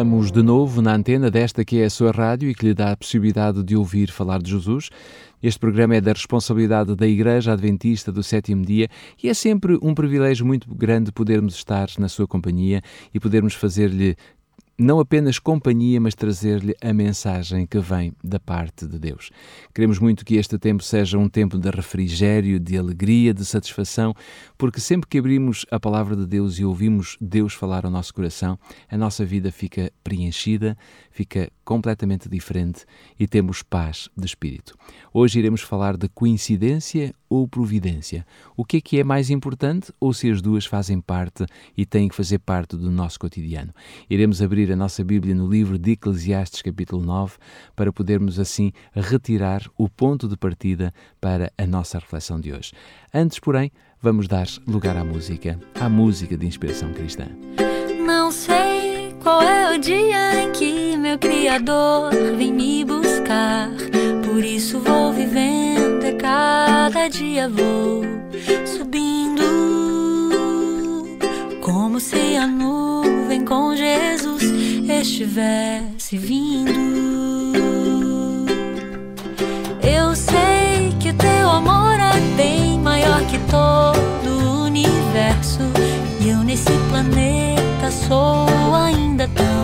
Estamos de novo na antena desta que é a sua rádio e que lhe dá a possibilidade de ouvir falar de Jesus. Este programa é da responsabilidade da Igreja Adventista do Sétimo Dia e é sempre um privilégio muito grande podermos estar na sua companhia e podermos fazer-lhe não apenas companhia, mas trazer-lhe a mensagem que vem da parte de Deus. Queremos muito que este tempo seja um tempo de refrigério, de alegria, de satisfação, porque sempre que abrimos a palavra de Deus e ouvimos Deus falar ao nosso coração, a nossa vida fica preenchida, fica completamente diferente e temos paz de espírito. Hoje iremos falar de coincidência ou providência. O que é que é mais importante ou se as duas fazem parte e têm que fazer parte do nosso cotidiano? Iremos abrir a nossa Bíblia no livro de Eclesiastes, capítulo 9, para podermos assim retirar o ponto de partida para a nossa reflexão de hoje. Antes, porém, vamos dar lugar à música, à música de inspiração cristã. Não sei qual é o dia em que meu Criador vem me buscar. Por isso vou vivendo, e cada dia vou subindo. Como se a nuvem com Jesus estivesse vindo. Eu sei que o teu amor é bem maior que todo o universo. E eu nesse planeta sou ainda tão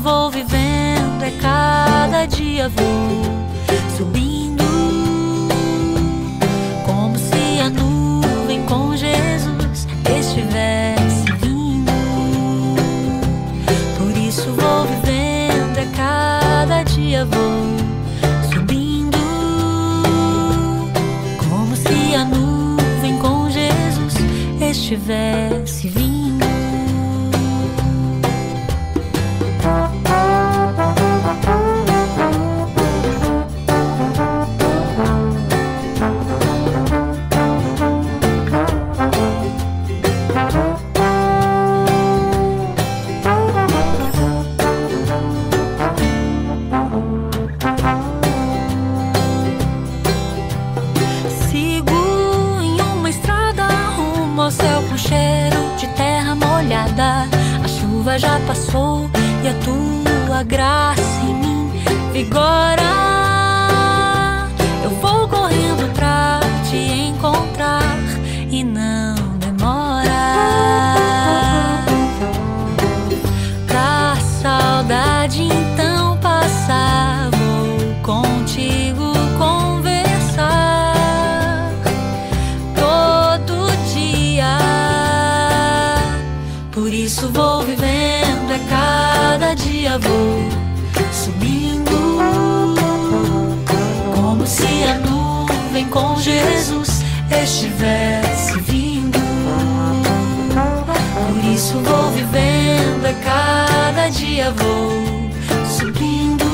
vou vivendo, é cada dia vou estivesse vindo. Por isso vou vivendo, é cada dia vou subindo,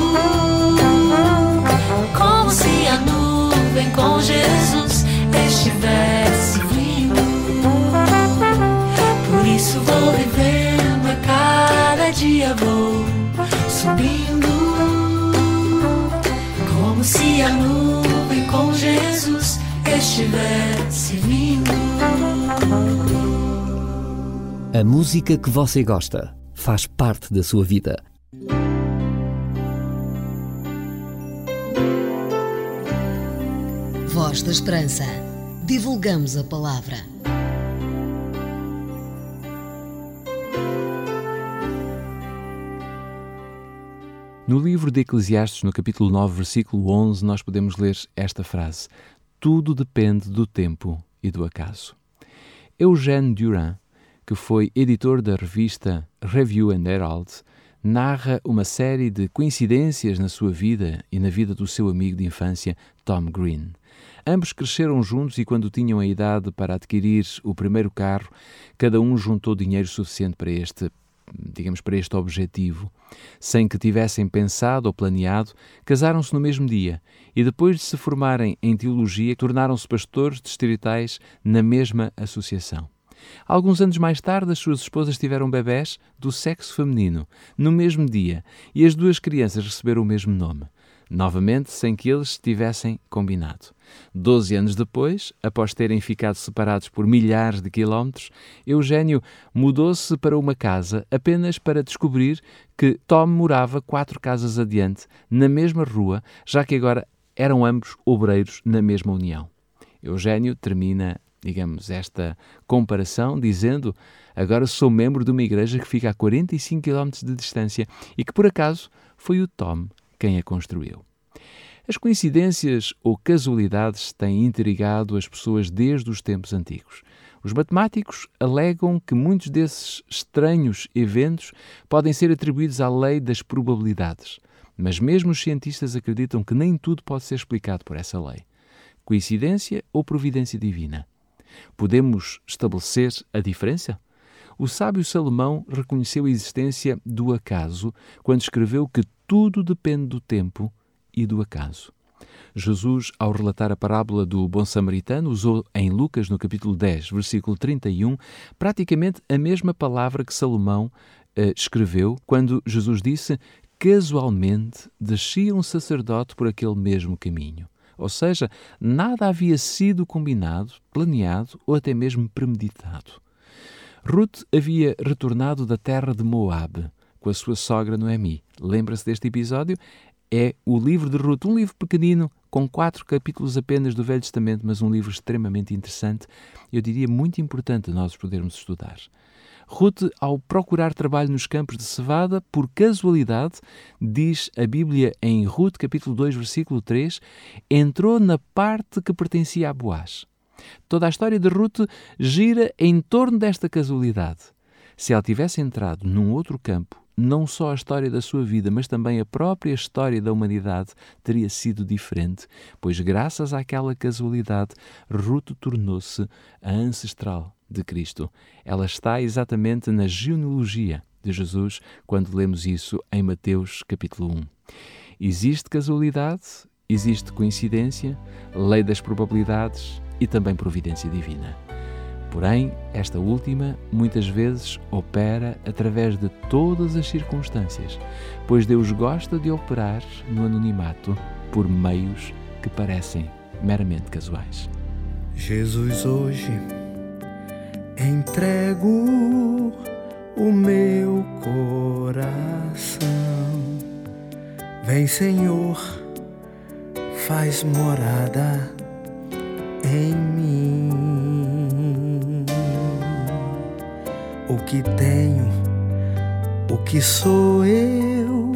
como se a nuvem com Jesus estivesse vindo. Por isso vou vivendo, a cada dia vou subindo, como se a nuvem estivesse vindo. A música que você gosta faz parte da sua vida. Voz da Esperança. Divulgamos a palavra. No livro de Eclesiastes, no capítulo 9, versículo 11, nós podemos ler esta frase: Tudo depende do tempo e do acaso. Eugène Durand, que foi editor da revista Review and Herald, narra uma série de coincidências na sua vida e na vida do seu amigo de infância, Tom Green. Ambos cresceram juntos e, quando tinham a idade para adquirir o primeiro carro, cada um juntou dinheiro suficiente para este digamos, para este objetivo. Sem que tivessem pensado ou planeado, casaram-se no mesmo dia e, depois de se formarem em teologia, tornaram-se pastores distritais na mesma associação. Alguns anos mais tarde, as suas esposas tiveram bebés do sexo feminino, no mesmo dia, e as duas crianças receberam o mesmo nome novamente sem que eles tivessem combinado. Doze anos depois, após terem ficado separados por milhares de quilómetros, Eugênio mudou-se para uma casa apenas para descobrir que Tom morava quatro casas adiante, na mesma rua, já que agora eram ambos obreiros na mesma união. Eugênio termina, digamos, esta comparação dizendo: Agora sou membro de uma igreja que fica a 45 quilómetros de distância e que, por acaso, foi o Tom quem a construiu. As coincidências ou casualidades têm intrigado as pessoas desde os tempos antigos. Os matemáticos alegam que muitos desses estranhos eventos podem ser atribuídos à lei das probabilidades, mas mesmo os cientistas acreditam que nem tudo pode ser explicado por essa lei. Coincidência ou providência divina? Podemos estabelecer a diferença? O sábio Salomão reconheceu a existência do acaso quando escreveu que tudo depende do tempo e do acaso. Jesus, ao relatar a parábola do bom samaritano, usou em Lucas, no capítulo 10, versículo 31, praticamente a mesma palavra que Salomão eh, escreveu quando Jesus disse: Casualmente descia um sacerdote por aquele mesmo caminho. Ou seja, nada havia sido combinado, planeado ou até mesmo premeditado. Ruth havia retornado da terra de Moabe com a sua sogra Noemi. Lembra-se deste episódio? É o livro de Ruth, um livro pequenino, com quatro capítulos apenas do Velho Testamento, mas um livro extremamente interessante, eu diria muito importante nós podermos estudar. Ruth, ao procurar trabalho nos campos de cevada, por casualidade, diz a Bíblia em Ruth, capítulo 2, versículo 3, entrou na parte que pertencia a Boaz. Toda a história de Ruth gira em torno desta casualidade. Se ela tivesse entrado num outro campo, não só a história da sua vida, mas também a própria história da humanidade teria sido diferente, pois, graças àquela casualidade, Ruth tornou-se a ancestral de Cristo. Ela está exatamente na genealogia de Jesus quando lemos isso em Mateus capítulo 1. Existe casualidade, existe coincidência, lei das probabilidades, e também providência divina. Porém, esta última muitas vezes opera através de todas as circunstâncias, pois Deus gosta de operar no anonimato por meios que parecem meramente casuais. Jesus, hoje entrego o meu coração. Vem, Senhor, faz morada em mim. O que tenho, o que sou eu,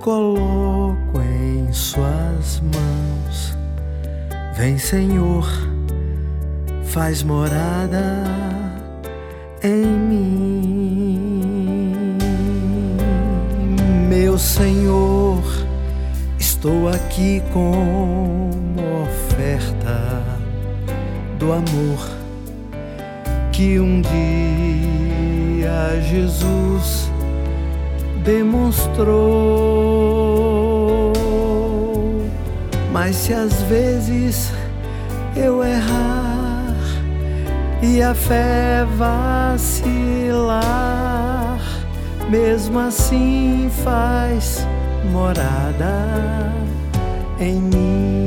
coloco em Suas mãos. Vem, Senhor, faz morada em mim. Meu Senhor, estou aqui como oferta do amor que um dia Jesus demonstrou. Mas se às vezes eu errar e a fé vacilar, mesmo assim faz morada em mim.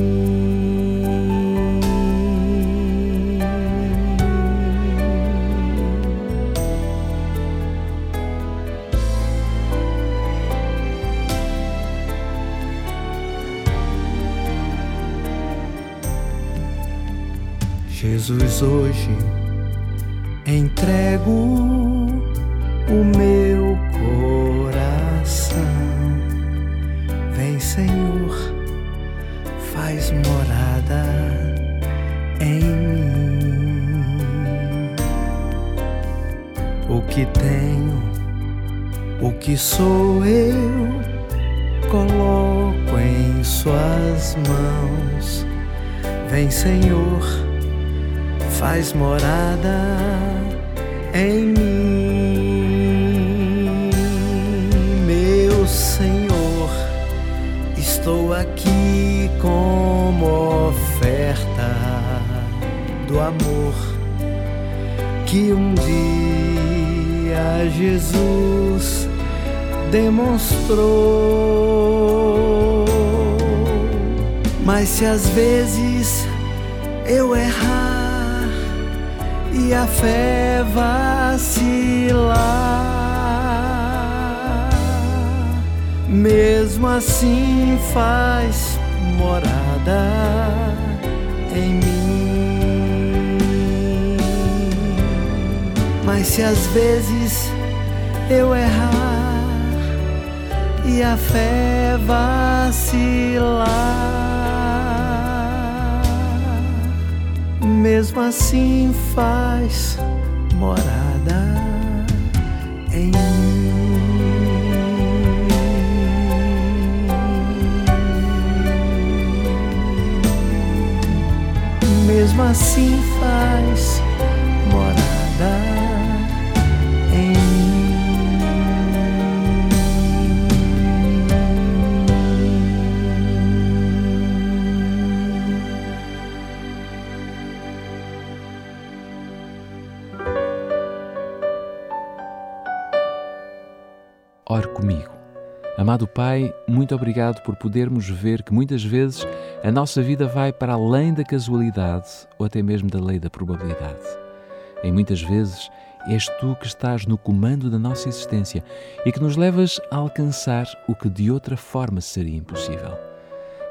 Jesus, hoje entrego o meu coração. Vem, Senhor, faz morada em mim. O que tenho, o que sou eu, coloco em Suas mãos. Vem, Senhor faz morada em mim, meu Senhor. Estou aqui como oferta do amor que um dia Jesus demonstrou. Mas se às vezes eu errar, e a fé vacilar, mesmo assim faz morada em mim. Mas se às vezes eu errar e a fé vacilar, mesmo assim faz morada em mim. Mesmo assim faz Ore comigo. Amado Pai, muito obrigado por podermos ver que muitas vezes a nossa vida vai para além da casualidade ou até mesmo da lei da probabilidade. Em muitas vezes és tu que estás no comando da nossa existência e que nos levas a alcançar o que de outra forma seria impossível.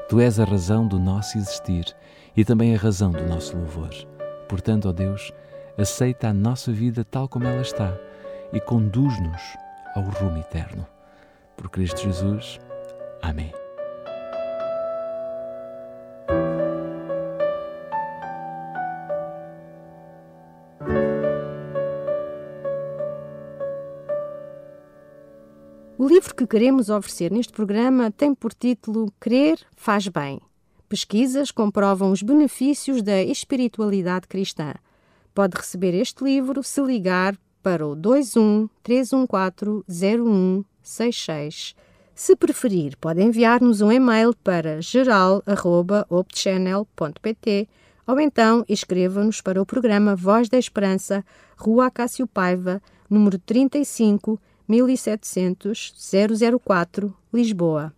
Tu és a razão do nosso existir e também a razão do nosso louvor. Portanto, ó Deus, aceita a nossa vida tal como ela está e conduz-nos ao rumo eterno. Por Cristo Jesus. Amém. O livro que queremos oferecer neste programa tem por título Crer faz bem. Pesquisas comprovam os benefícios da espiritualidade cristã. Pode receber este livro se ligar para o 21 314 0166. Se preferir, pode enviar-nos um e-mail para geral.opchannel.pt ou então escreva-nos para o programa Voz da Esperança, Rua Acácio Paiva, número 35 1700 004, Lisboa.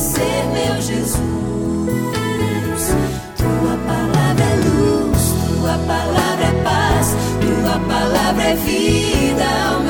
ser meu Jesus. Tua palavra é luz, tua palavra é paz, tua palavra é vida.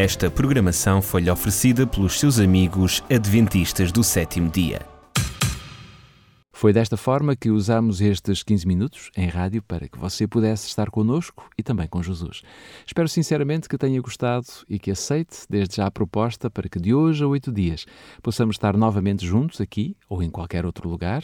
Esta programação foi-lhe oferecida pelos seus amigos adventistas do sétimo dia. Foi desta forma que usamos estes 15 minutos em rádio para que você pudesse estar connosco e também com Jesus. Espero sinceramente que tenha gostado e que aceite desde já a proposta para que de hoje a oito dias possamos estar novamente juntos aqui ou em qualquer outro lugar,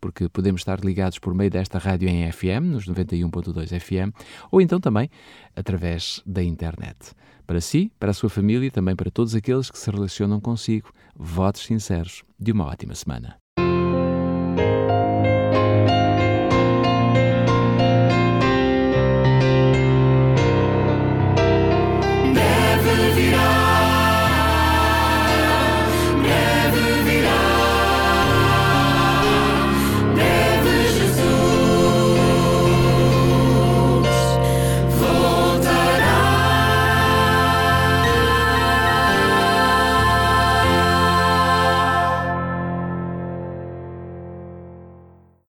porque podemos estar ligados por meio desta rádio em FM, nos 91.2 FM, ou então também através da internet. Para si, para a sua família e também para todos aqueles que se relacionam consigo, votos sinceros de uma ótima semana.